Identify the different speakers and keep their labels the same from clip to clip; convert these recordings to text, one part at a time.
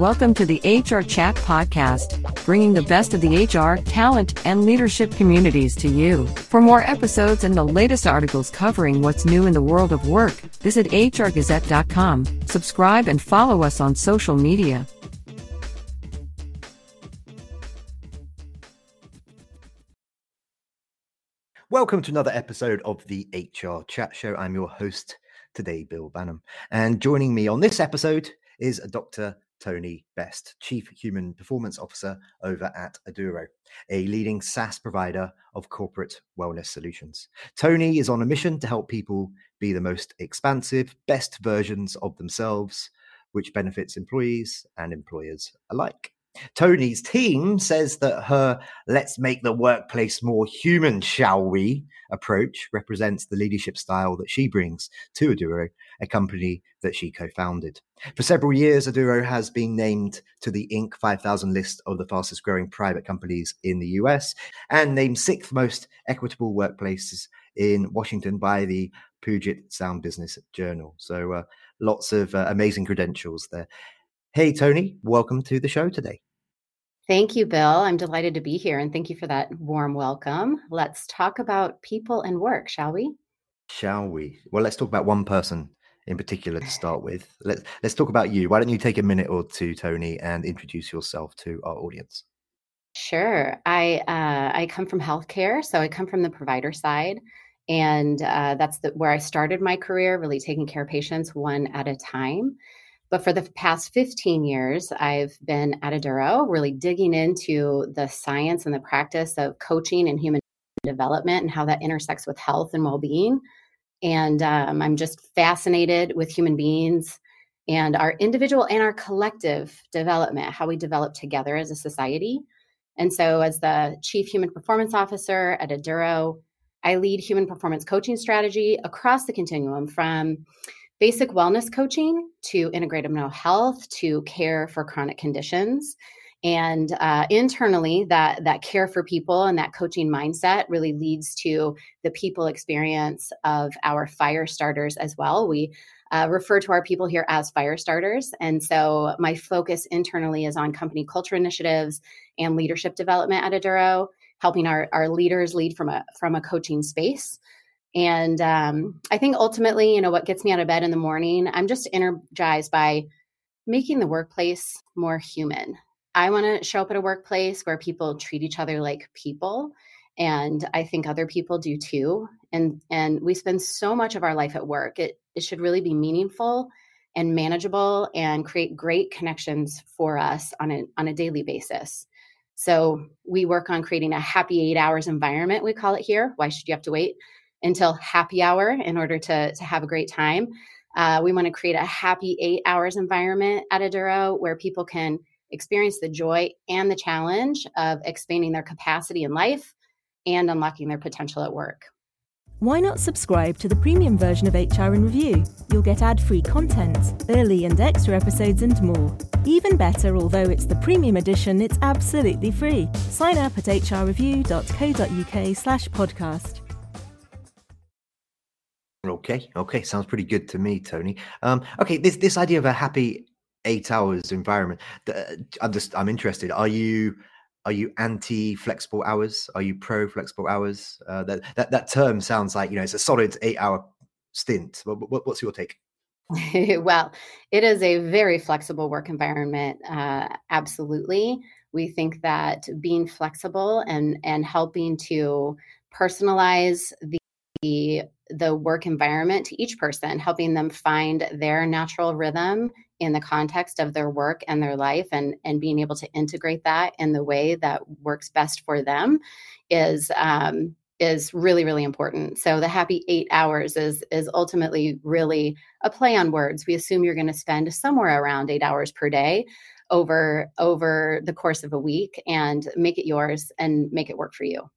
Speaker 1: Welcome to the HR Chat Podcast, bringing the best of the HR, talent, and leadership communities to you. For more episodes and the latest articles covering what's new in the world of work, visit hrgazette.com, subscribe, and follow us on social media.
Speaker 2: Welcome to another episode of the HR Chat Show. I'm your host today, Bill Banham. And joining me on this episode is a Dr. Tony Best, Chief Human Performance Officer over at Aduro, a leading SaaS provider of corporate wellness solutions. Tony is on a mission to help people be the most expansive, best versions of themselves, which benefits employees and employers alike. Tony's team says that her let's make the workplace more human, shall we approach represents the leadership style that she brings to Aduro, a company that she co founded. For several years, Aduro has been named to the Inc. 5000 list of the fastest growing private companies in the US and named sixth most equitable workplaces in Washington by the Puget Sound Business Journal. So, uh, lots of uh, amazing credentials there. Hey, Tony, welcome to the show today.
Speaker 3: Thank you, Bill. I'm delighted to be here and thank you for that warm welcome. Let's talk about people and work, shall we?
Speaker 2: Shall we? Well, let's talk about one person in particular to start with. Let's let's talk about you. Why don't you take a minute or two, Tony, and introduce yourself to our audience?
Speaker 3: Sure. I uh, I come from healthcare, so I come from the provider side, and uh, that's the, where I started my career, really taking care of patients one at a time. But for the past 15 years, I've been at Aduro, really digging into the science and the practice of coaching and human development and how that intersects with health and well being. And um, I'm just fascinated with human beings and our individual and our collective development, how we develop together as a society. And so, as the Chief Human Performance Officer at Aduro, I lead human performance coaching strategy across the continuum from basic wellness coaching to integrative mental health to care for chronic conditions. And uh, internally that that care for people and that coaching mindset really leads to the people experience of our fire starters as well. We uh, refer to our people here as fire starters. And so my focus internally is on company culture initiatives and leadership development at aduro helping our, our leaders lead from a from a coaching space and um, I think ultimately, you know, what gets me out of bed in the morning, I'm just energized by making the workplace more human. I want to show up at a workplace where people treat each other like people. And I think other people do too. And and we spend so much of our life at work. It it should really be meaningful and manageable and create great connections for us on a on a daily basis. So we work on creating a happy eight hours environment, we call it here. Why should you have to wait? Until happy hour in order to, to have a great time. Uh, we want to create a happy eight hours environment at Aduro where people can experience the joy and the challenge of expanding their capacity in life and unlocking their potential at work.
Speaker 4: Why not subscribe to the premium version of HR in Review? You'll get ad free content, early and extra episodes, and more. Even better, although it's the premium edition, it's absolutely free. Sign up at hrreview.co.uk slash podcast.
Speaker 2: Okay, okay, sounds pretty good to me, Tony. Um, okay, this this idea of a happy eight hours environment. I'm just I'm interested. Are you are you anti flexible hours? Are you pro flexible hours? Uh, that that that term sounds like you know it's a solid eight hour stint. What, what, what's your take?
Speaker 3: well, it is a very flexible work environment. Uh, absolutely, we think that being flexible and and helping to personalize the the work environment to each person, helping them find their natural rhythm in the context of their work and their life and, and being able to integrate that in the way that works best for them is um, is really really important. So the happy eight hours is is ultimately really a play on words. We assume you're going to spend somewhere around eight hours per day over over the course of a week and make it yours and make it work for you.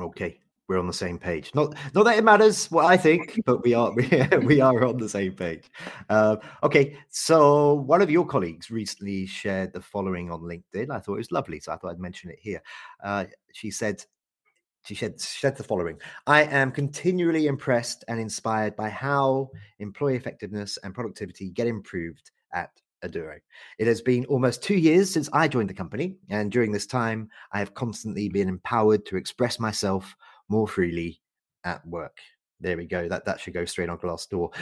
Speaker 2: Okay we're on the same page. Not not that it matters what I think, but we are we, we are on the same page. Uh, okay, so one of your colleagues recently shared the following on LinkedIn. I thought it was lovely, so I thought I'd mention it here. Uh, she said. She said, said the following I am continually impressed and inspired by how employee effectiveness and productivity get improved at Aduro. It has been almost two years since I joined the company, and during this time, I have constantly been empowered to express myself more freely at work. There we go. That that should go straight on Glassdoor.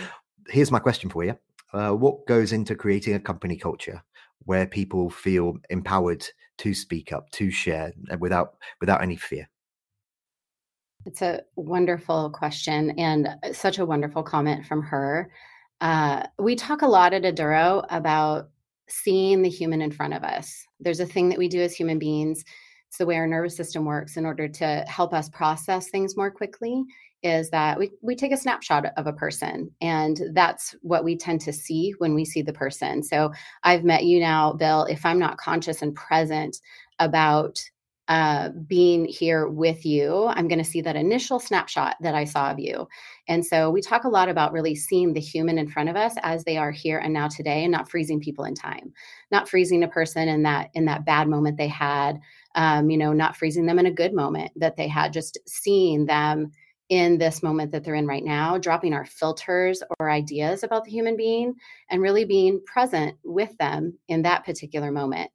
Speaker 2: Here's my question for you: uh, What goes into creating a company culture where people feel empowered to speak up, to share, uh, without without any fear?
Speaker 3: It's a wonderful question and uh, such a wonderful comment from her. Uh, we talk a lot at Aduro about seeing the human in front of us. There's a thing that we do as human beings. It's the way our nervous system works in order to help us process things more quickly. Is that we, we take a snapshot of a person, and that's what we tend to see when we see the person. So I've met you now, Bill. If I'm not conscious and present about uh, being here with you, I'm going to see that initial snapshot that I saw of you. And so we talk a lot about really seeing the human in front of us as they are here and now today, and not freezing people in time, not freezing a person in that in that bad moment they had, um, you know, not freezing them in a good moment that they had, just seeing them in this moment that they're in right now, dropping our filters or ideas about the human being, and really being present with them in that particular moment.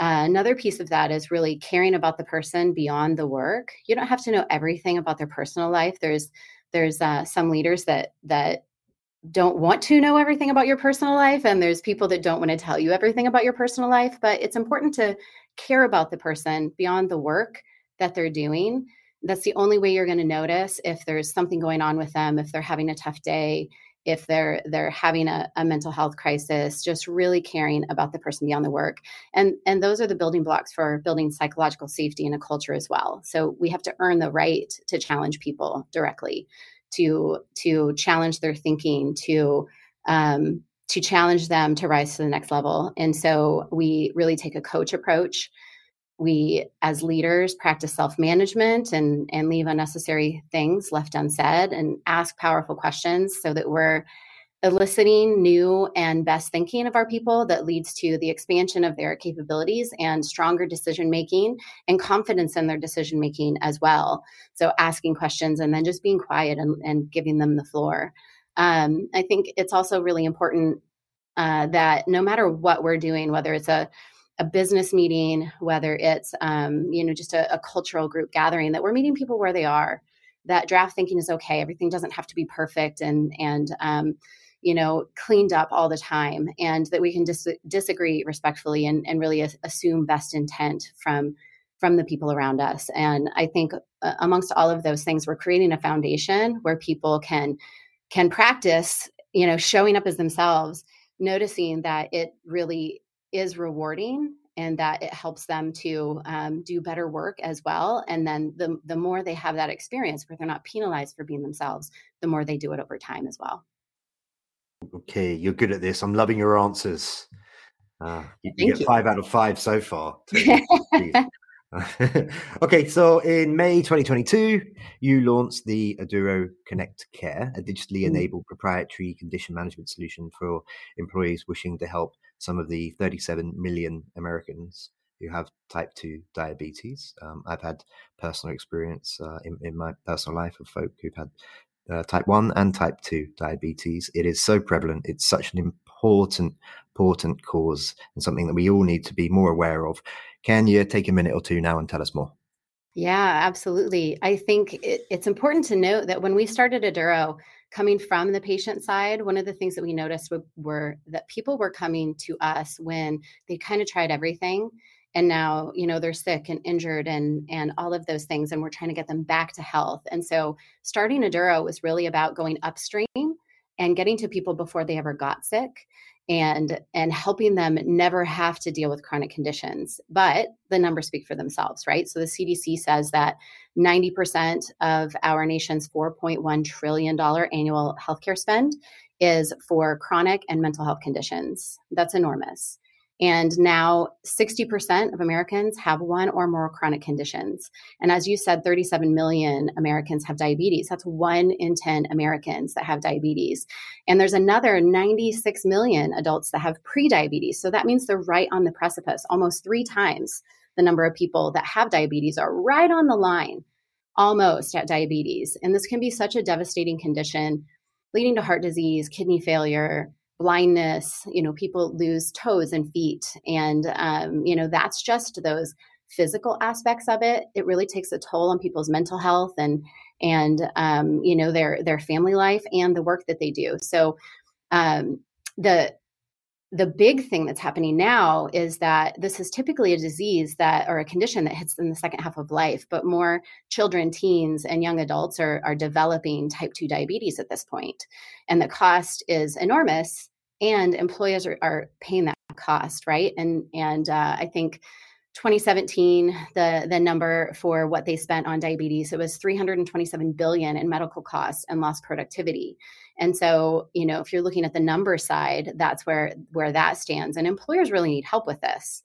Speaker 3: Uh, another piece of that is really caring about the person beyond the work. You don't have to know everything about their personal life. There's there's uh, some leaders that that don't want to know everything about your personal life, and there's people that don't want to tell you everything about your personal life. But it's important to care about the person beyond the work that they're doing. That's the only way you're going to notice if there's something going on with them, if they're having a tough day, if they're they're having a, a, mental health crisis just really caring about the person beyond the work and and those are the building blocks for building psychological safety in a culture as well so we have to earn the right to challenge people directly to to challenge their thinking to um, to challenge them to rise to the next level. And so we really take a coach approach. We as leaders practice self-management and and leave unnecessary things left unsaid and ask powerful questions so that we're eliciting new and best thinking of our people that leads to the expansion of their capabilities and stronger decision making and confidence in their decision making as well. So asking questions and then just being quiet and, and giving them the floor um, i think it's also really important uh, that no matter what we're doing whether it's a a business meeting, whether it's um, you know just a, a, cultural group gathering, that we're meeting people where they are. That draft thinking is okay. Everything doesn't have to be perfect and and um, you know cleaned up all the time, and that we can dis- disagree respectfully and, and really assume best intent from from the people around us. And I think uh, amongst all of those things, we're creating a foundation where people can can practice, you know, showing up as themselves, noticing that it really is rewarding and that it helps them to um, do better work as well. And then the, the more they have that experience where they're not penalized for being themselves, the more they do it over time as well.
Speaker 2: Okay, you're good at this. I'm loving your answers. Uh, you, you get you. five out of five so far. okay, so in May 2022, you launched the Aduro Connect Care, a digitally mm. enabled proprietary condition management solution for employees wishing to help some of the 37 million Americans who have type 2 diabetes. Um, I've had personal experience uh, in, in, my personal life of folk who've had uh, type 1 and type 2 diabetes. It is so prevalent. It's such an important, important cause and something that we all need to be more aware of. Can you take a minute or two now and tell us more?
Speaker 3: Yeah, absolutely. I think it, it's important to note that when we started Aduro, coming from the patient side, one of the things that we noticed were, were that people were coming to us when they kind of tried everything and now you know they're sick and injured and and all of those things and we're trying to get them back to health and so starting aduro was really about going upstream and getting to people before they ever got sick and and helping them never have to deal with chronic conditions but the numbers speak for themselves right? So the cdc says that 90% of our nation's 4.1 trillion dollar annual healthcare spend is for chronic and mental health conditions. That's enormous and now 60% of Americans have one or more chronic conditions. And as you said, 37 million Americans have diabetes. That's one in 10 Americans that have diabetes. And there's another 96 million adults that have prediabetes. So that means they're right on the precipice, almost three times the number of people that have diabetes are right on the line almost at diabetes. And this can be such a devastating condition, leading to heart disease, kidney failure, blindness you know people lose toes and feet. And um, you know that's just those physical aspects of it. It really takes a toll on people's mental health and and um, you know their their family life and the work that they do. So um, the the big thing that's happening now is that this is typically a disease that or a condition that hits in the second half of life but more children teens and young adults are, are developing type 2 diabetes at this point. And the cost is enormous and employers are, are paying that cost right? And and uh, i think 2017 the the number for what they spent on diabetes it was 327 billion in medical costs and lost productivity. And so you know if you're looking at the number side that's where where that stands. And employers really need help with this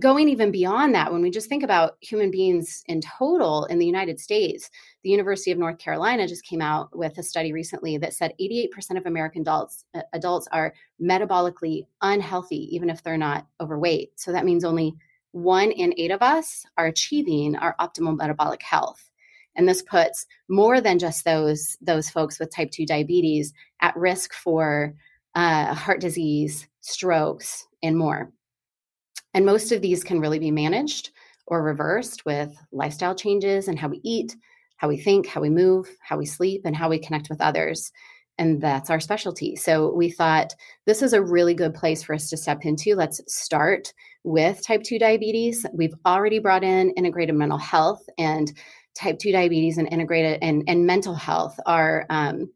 Speaker 3: going even beyond that when we just think about human beings in total in the united states the university of north carolina just came out with a study recently that said 88% of american adults uh, adults are metabolically unhealthy even if they're not overweight so that means only one in eight of us are achieving our optimal metabolic health. And this puts more than just those, those folks with type 2 diabetes at risk for uh, heart disease, strokes, and more. And most of these can really be managed or reversed with lifestyle changes and how we eat, how we think, how we move, how we sleep, and how we connect with others. And that's our specialty. So we thought this is a really good place for us to step into. Let's start with type 2 diabetes. We've already brought in integrated mental health and type 2 diabetes and integrated and, and mental health are um,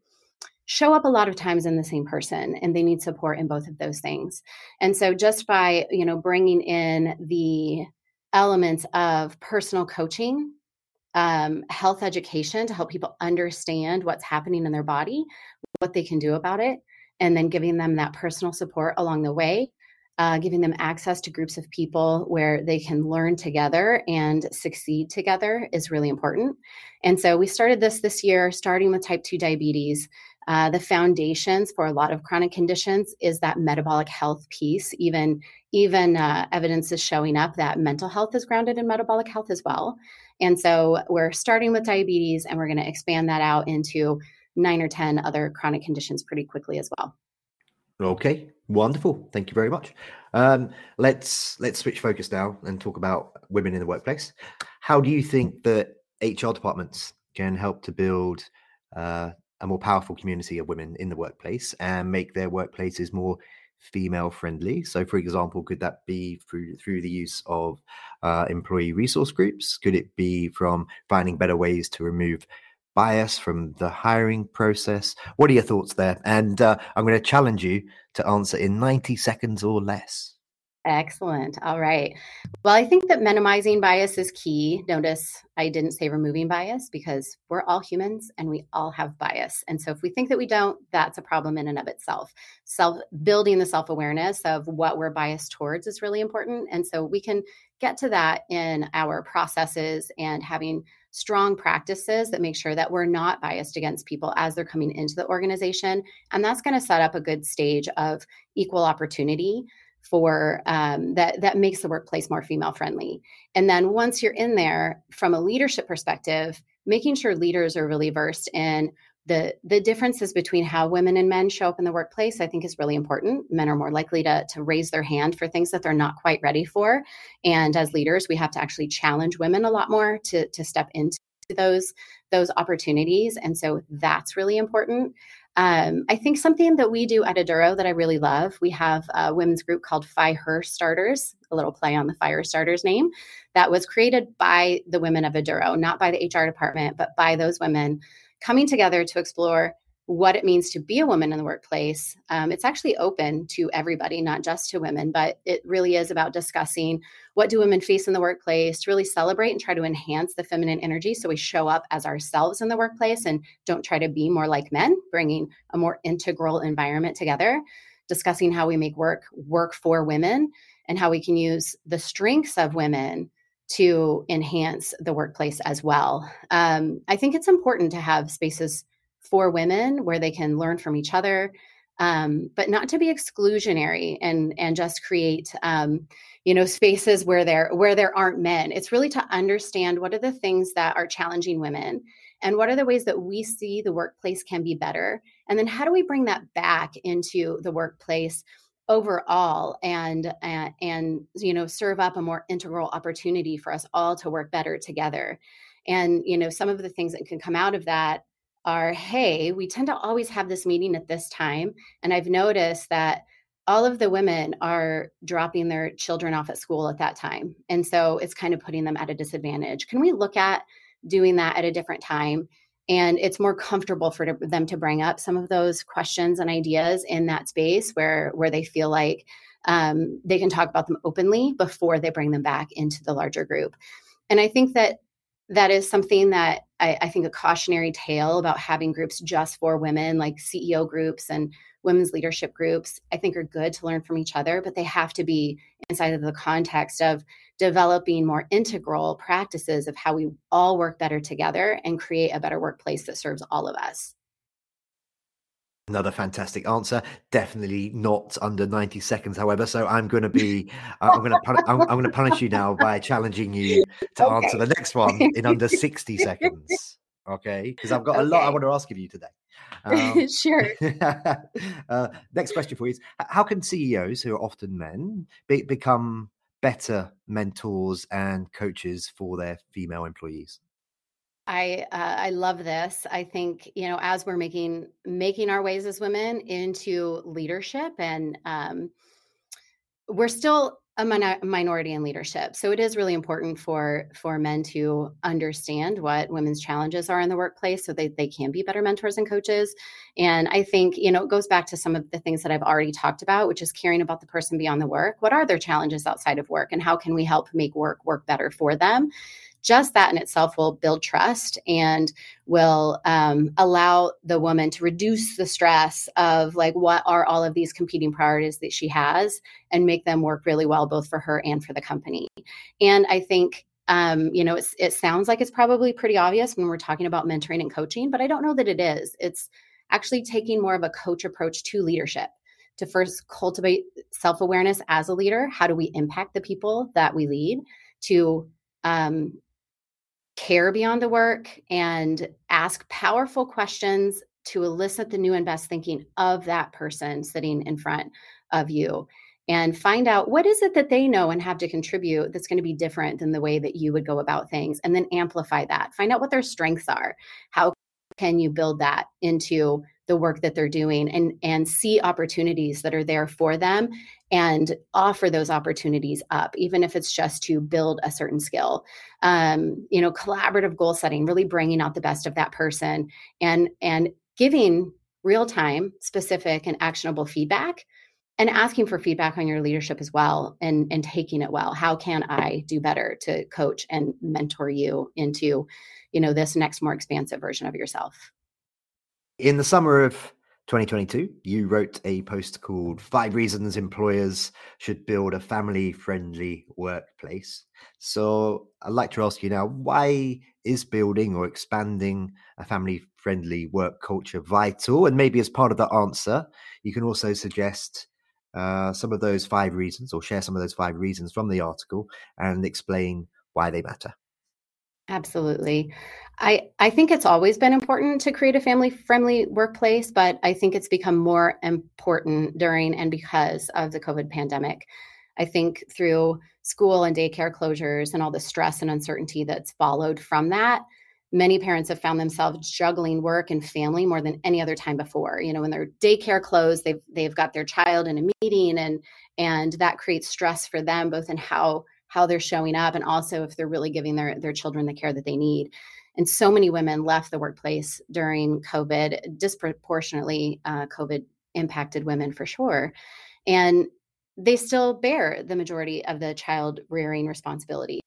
Speaker 3: show up a lot of times in the same person and they need support in both of those things and so just by you know bringing in the elements of personal coaching um, health education to help people understand what's happening in their body what they can do about it and then giving them that personal support along the way uh, giving them access to groups of people where they can learn together and succeed together is really important. And so we started this this year, starting with type 2 diabetes. Uh, the foundations for a lot of chronic conditions is that metabolic health piece. Even even uh, evidence is showing up that mental health is grounded in metabolic health as well. And so we're starting with diabetes, and we're going to expand that out into nine or ten other chronic conditions pretty quickly as well.
Speaker 2: Okay, wonderful. Thank you very much. Um, let's let's switch focus now and talk about women in the workplace. How do you think that HR departments can help to build uh, a more powerful community of women in the workplace and make their workplaces more female friendly? So, for example, could that be through through the use of uh, employee resource groups? Could it be from finding better ways to remove bias from the hiring process? What are your thoughts there? And uh, I'm going to challenge you to answer in 90 seconds or less.
Speaker 3: Excellent. All right. Well, I think that minimizing bias is key. Notice I didn't say removing bias because we're all humans and we all have bias. And so if we think that we don't, that's a problem in and of itself. Self building the self-awareness of what we're biased towards is really important. And so we can get to that in our processes and having strong practices that make sure that we're not biased against people as they're coming into the organization. And that's going to set up a good stage of equal opportunity for um, that that makes the workplace more female friendly. And then once you're in there from a leadership perspective making sure leaders are really versed in the the differences between how women and men show up in the workplace i think is really important. Men are more likely to to raise their hand for things that they're not quite ready for. And as leaders we have to actually challenge women a lot more to to step into those those opportunities. And so that's really important um, I think something that we do at Aduro that I really love, we have a women's group called Fire Starters, a little play on the Fire Starters name, that was created by the women of Aduro, not by the HR department, but by those women coming together to explore what it means to be a woman in the workplace. Um, it's actually open to everybody, not just to women, but it really is about discussing what do women face in the workplace to really celebrate and try to enhance the feminine energy so we show up as ourselves in the workplace and don't try to be more like men, bringing a more integral environment together, discussing how we make work work for women and how we can use the strengths of women to enhance the workplace as well. Um, I think it's important to have spaces for women where they can learn from each other um, but not to be exclusionary and and just create um, you know spaces where there where there aren't men. It's really to understand what are the things that are challenging women and what are the ways that we see the workplace can be better. And then how do we bring that back into the workplace overall and uh, and you know serve up a more integral opportunity for us all to work better together? And you know some of the things that can come out of that are hey we tend to always have this meeting at this time and i've noticed that all of the women are dropping their children off at school at that time and so it's kind of putting them at a disadvantage. Can we look at doing that at a different time? And it's more comfortable for them to bring up some of those questions and ideas in that space where where they feel like um, they can talk about them openly before they bring them back into the larger group. And i think that that is something that I, I think a cautionary tale about having groups just for women like ceo groups and women's leadership groups i think are good to learn from each other but they have to be inside of the context of developing more integral practices of how we all work better together and create a better workplace that serves all of us.
Speaker 2: Another fantastic answer. Definitely not under 90 seconds, however. So I'm going to be, uh, I'm going to, pun- I'm, I'm, going to punish you now by challenging you to okay. answer the next one in under 60 seconds. Okay, because I've got okay. a lot I want to ask of you today.
Speaker 3: Um, sure.
Speaker 2: uh, next question for you is: How can CEOs, who are often men, be- become better mentors and coaches for their female employees?
Speaker 3: I uh, I love this. I think you know as we're making making our ways as women into leadership, and um, we're still a min- minority in leadership. So it is really important for for men to understand what women's challenges are in the workplace so they, they can be better mentors and coaches. And I think, you know, it goes back to some of the things that I've already talked about, which is caring about the person beyond the work. What are their challenges outside of work and how can we help make work work better for them? Just that in itself will build trust and will um, allow the woman to reduce the stress of like what are all of these competing priorities that she has and make them work really well both for her and for the company. And i think um, you know it sounds like it's probably pretty obvious when we're talking about mentoring and coaching but i don't know that it is. It's actually taking more of a coach approach to leadership to first cultivate self-awareness as a leader. How do we impact the people that we lead to um, care beyond the work and ask powerful questions to elicit the new and best thinking of that person sitting in front of you and find out what is it that they know and have to contribute that's going to be different than the way that you would go about things and then amplify that. Find out what their strengths are. How can you build that into the work that they're doing and and see opportunities that are there for them and offer those opportunities up even if it's just to build a certain skill. Um, you know collaborative goal setting really bringing out the best of that person and and giving real time specific and actionable feedback and asking for feedback on your leadership as well and and taking it well. How can i do better to coach and mentor you into you know this next more expansive version of yourself?
Speaker 2: In the summer of 2022, you wrote a post called Five Reasons Employers Should Build a Family Friendly Workplace. So I'd like to ask you now why is building or expanding a family friendly work culture vital? And maybe as part of that answer, you can also suggest uh, some of those five reasons or share some of those five reasons from the article and explain why they matter.
Speaker 3: Absolutely. I, I think it's always been important to create a family friendly workplace, but I think it's become more important during and because of the COVID pandemic. I think through school and daycare closures and all the stress and uncertainty that's followed from that, many parents have found themselves juggling work and family more than any other time before. You know, when their daycare closed, they've they've got their child in a meeting and and that creates stress for them both in how how they're showing up and also if they're really giving their their children the care that they need. And so many women left the workplace during covid disproportionately uh, covid impacted women for sure. And they still bear the majority of the child rearing responsibilities.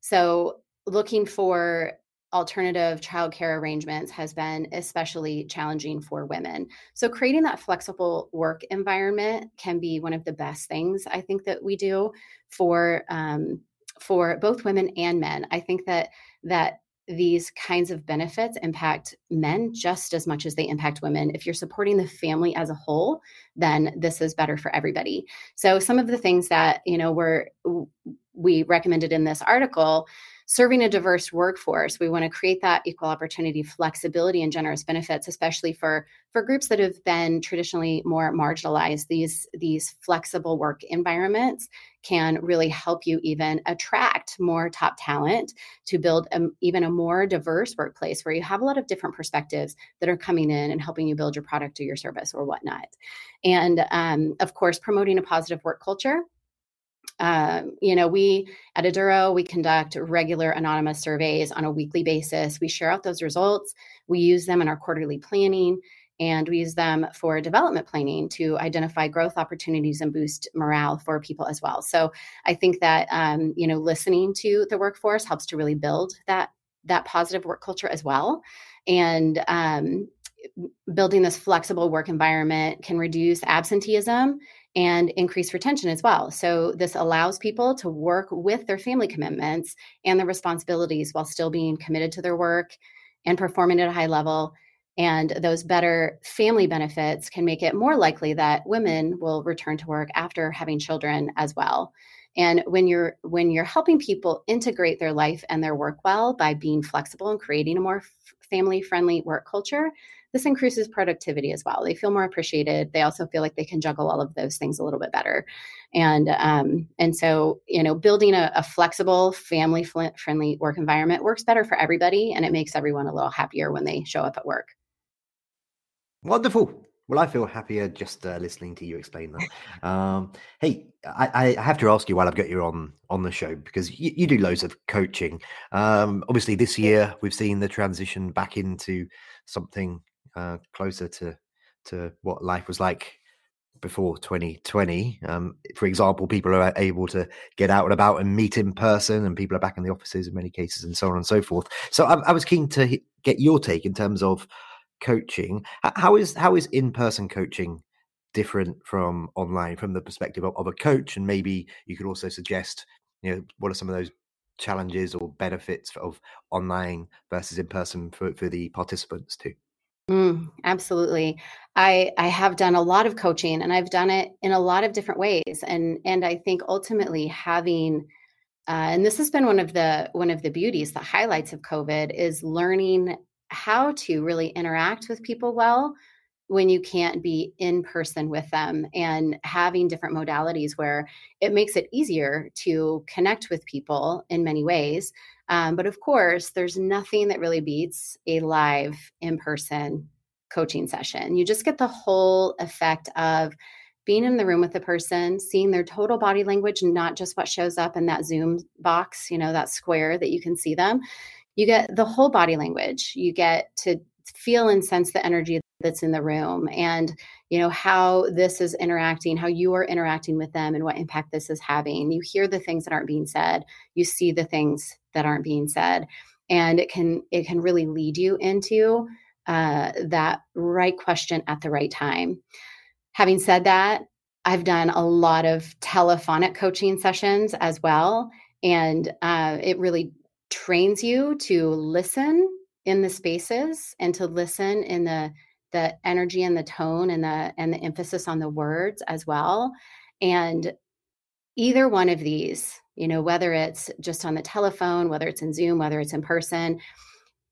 Speaker 3: So looking for alternative childcare arrangements has been especially challenging for women. So creating that flexible work environment can be one of the best things I think that we do for um, for both women and men. I think that that these kinds of benefits impact men just as much as they impact women. If you're supporting the family as a whole, then this is better for everybody. So some of the things that, you know, were we recommended in this article serving a diverse workforce we want to create that equal opportunity flexibility and generous benefits especially for for groups that have been traditionally more marginalized. These these flexible work environments can really help you even attract more top talent to build a, even a more diverse workplace where you have a lot of different perspectives that are coming in and helping you build your product or your service or whatnot. And um, of course promoting a positive work culture um, you know, we at Aduro, we conduct regular anonymous surveys on a weekly basis. We share out those results. We use them in our quarterly planning and we use them for development planning to identify growth opportunities and boost morale for people as well. So I think that um, you know, listening to the workforce helps to really build that that positive work culture as well. And um, building this flexible work environment can reduce absenteeism and increase retention as well. So, this allows people to work with their family commitments and their responsibilities while still being committed to their work and performing at a high level. And those better family benefits can make it more likely that women will return to work after having children as well. And when you're when you're helping people integrate their life and their work well by being flexible and creating a more family friendly work culture, this increases productivity as well. They feel more appreciated. They also feel like they can juggle all of those things a little bit better. And um, and so you know, building a, a flexible, family friendly work environment works better for everybody, and it makes everyone a little happier when they show up at work.
Speaker 2: Wonderful. Well, I feel happier just uh, listening to you explain that. Um, hey, I, I, have to ask you while I've got you on on the show because you, you do loads of coaching. Um, obviously, this year we've seen the transition back into something uh, closer to to what life was like before 2020. Um, for example, people are able to get out and about and meet in person, and people are back in the offices in many cases, and so on and so forth. So I, I was keen to get your take in terms of coaching. How is how is in person coaching different from online, from the perspective of, of a coach? And maybe you could also suggest, you know, what are some of those challenges or benefits of online versus in person for, for the participants too?
Speaker 3: Mm, absolutely. I I have done a lot of coaching and I've done it in a lot of different ways and and I think ultimately having uh, and this has been one of the one of the beauties the highlights of covid is learning how to really interact with people well when you can't be in person with them and having different modalities where it makes it easier to connect with people in many ways um, but of course, there's nothing that really beats a live in person coaching session. You just get the whole effect of being in the room with the person, seeing their total body language, not just what shows up in that Zoom box, you know, that square that you can see them. You get the whole body language. You get to feel and sense the energy that's in the room and you know how this is interacting how you are interacting with them and what impact this is having you hear the things that aren't being said you see the things that aren't being said and it can it can really lead you into uh, that right question at the right time. Having said that i've done a lot of telephonic coaching sessions as well and uh, it really trains you to listen in the spaces and to listen in the the energy and the tone and the and the emphasis on the words as well. And either one of these you know, whether it's just on the telephone, whether it's in Zoom, whether it's in person,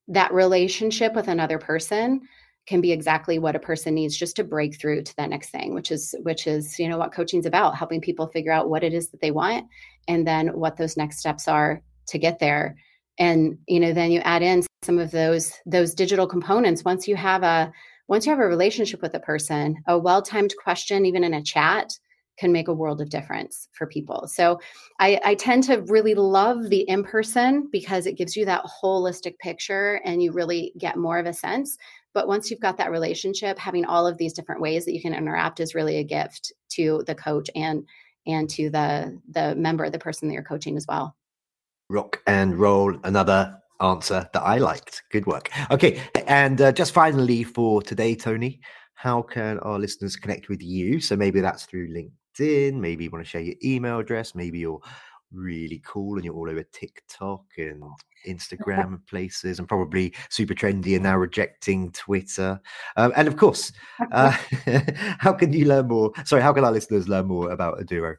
Speaker 3: that relationship with another person can be exactly what a person needs just to break through to that next thing which is which is you know what coaching's about helping people figure out what it is that they want and then what those next steps are to get there. And you know then you add in some of those those digital components. Once you have a once you have a relationship with a person a well-timed question even in a chat can make a world of difference for people. So I, I tend to really love the in person because it gives you that holistic picture and you really get more of a sense. But once you've got that relationship, having all of these different ways that you can interact is really a gift to the coach and and to the the member, the person that you're coaching as well.
Speaker 2: Rock and roll. Another answer that I liked. Good work. Okay, and uh, just finally for today, Tony, how can our listeners connect with you? So maybe that's through LinkedIn. Maybe you want to share your email address. Maybe you're really cool and you're all over TikTok and Instagram and places and probably super trendy and now rejecting Twitter. Um, and of course, uh, how can you learn more? Sorry, how can our listeners learn more about Aduro?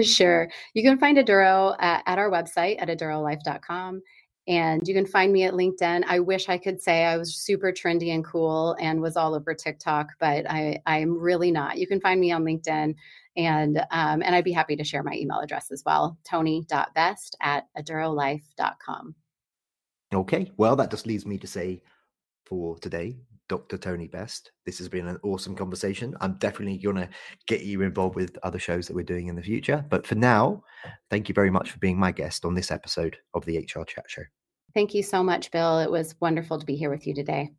Speaker 3: Sure. You can find Aduro at, at our website at adurolife.com. And you can find me at LinkedIn. I wish I could say I was super trendy and cool and was all over TikTok, but I, I'm really not. You can find me on LinkedIn and um, and I'd be happy to share my email address as well, tony.best at adurolife.com.
Speaker 2: Okay, well, that just leaves me to say for today, Dr. Tony Best. This has been an awesome conversation. I'm definitely going to get you involved with other shows that we're doing in the future. But for now, thank you very much for being my guest on this episode of the HR Chat Show.
Speaker 3: Thank you so much, Bill. It was wonderful to be here with you today.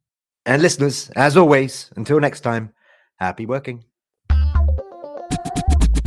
Speaker 2: And listeners, as always, until next time, happy working.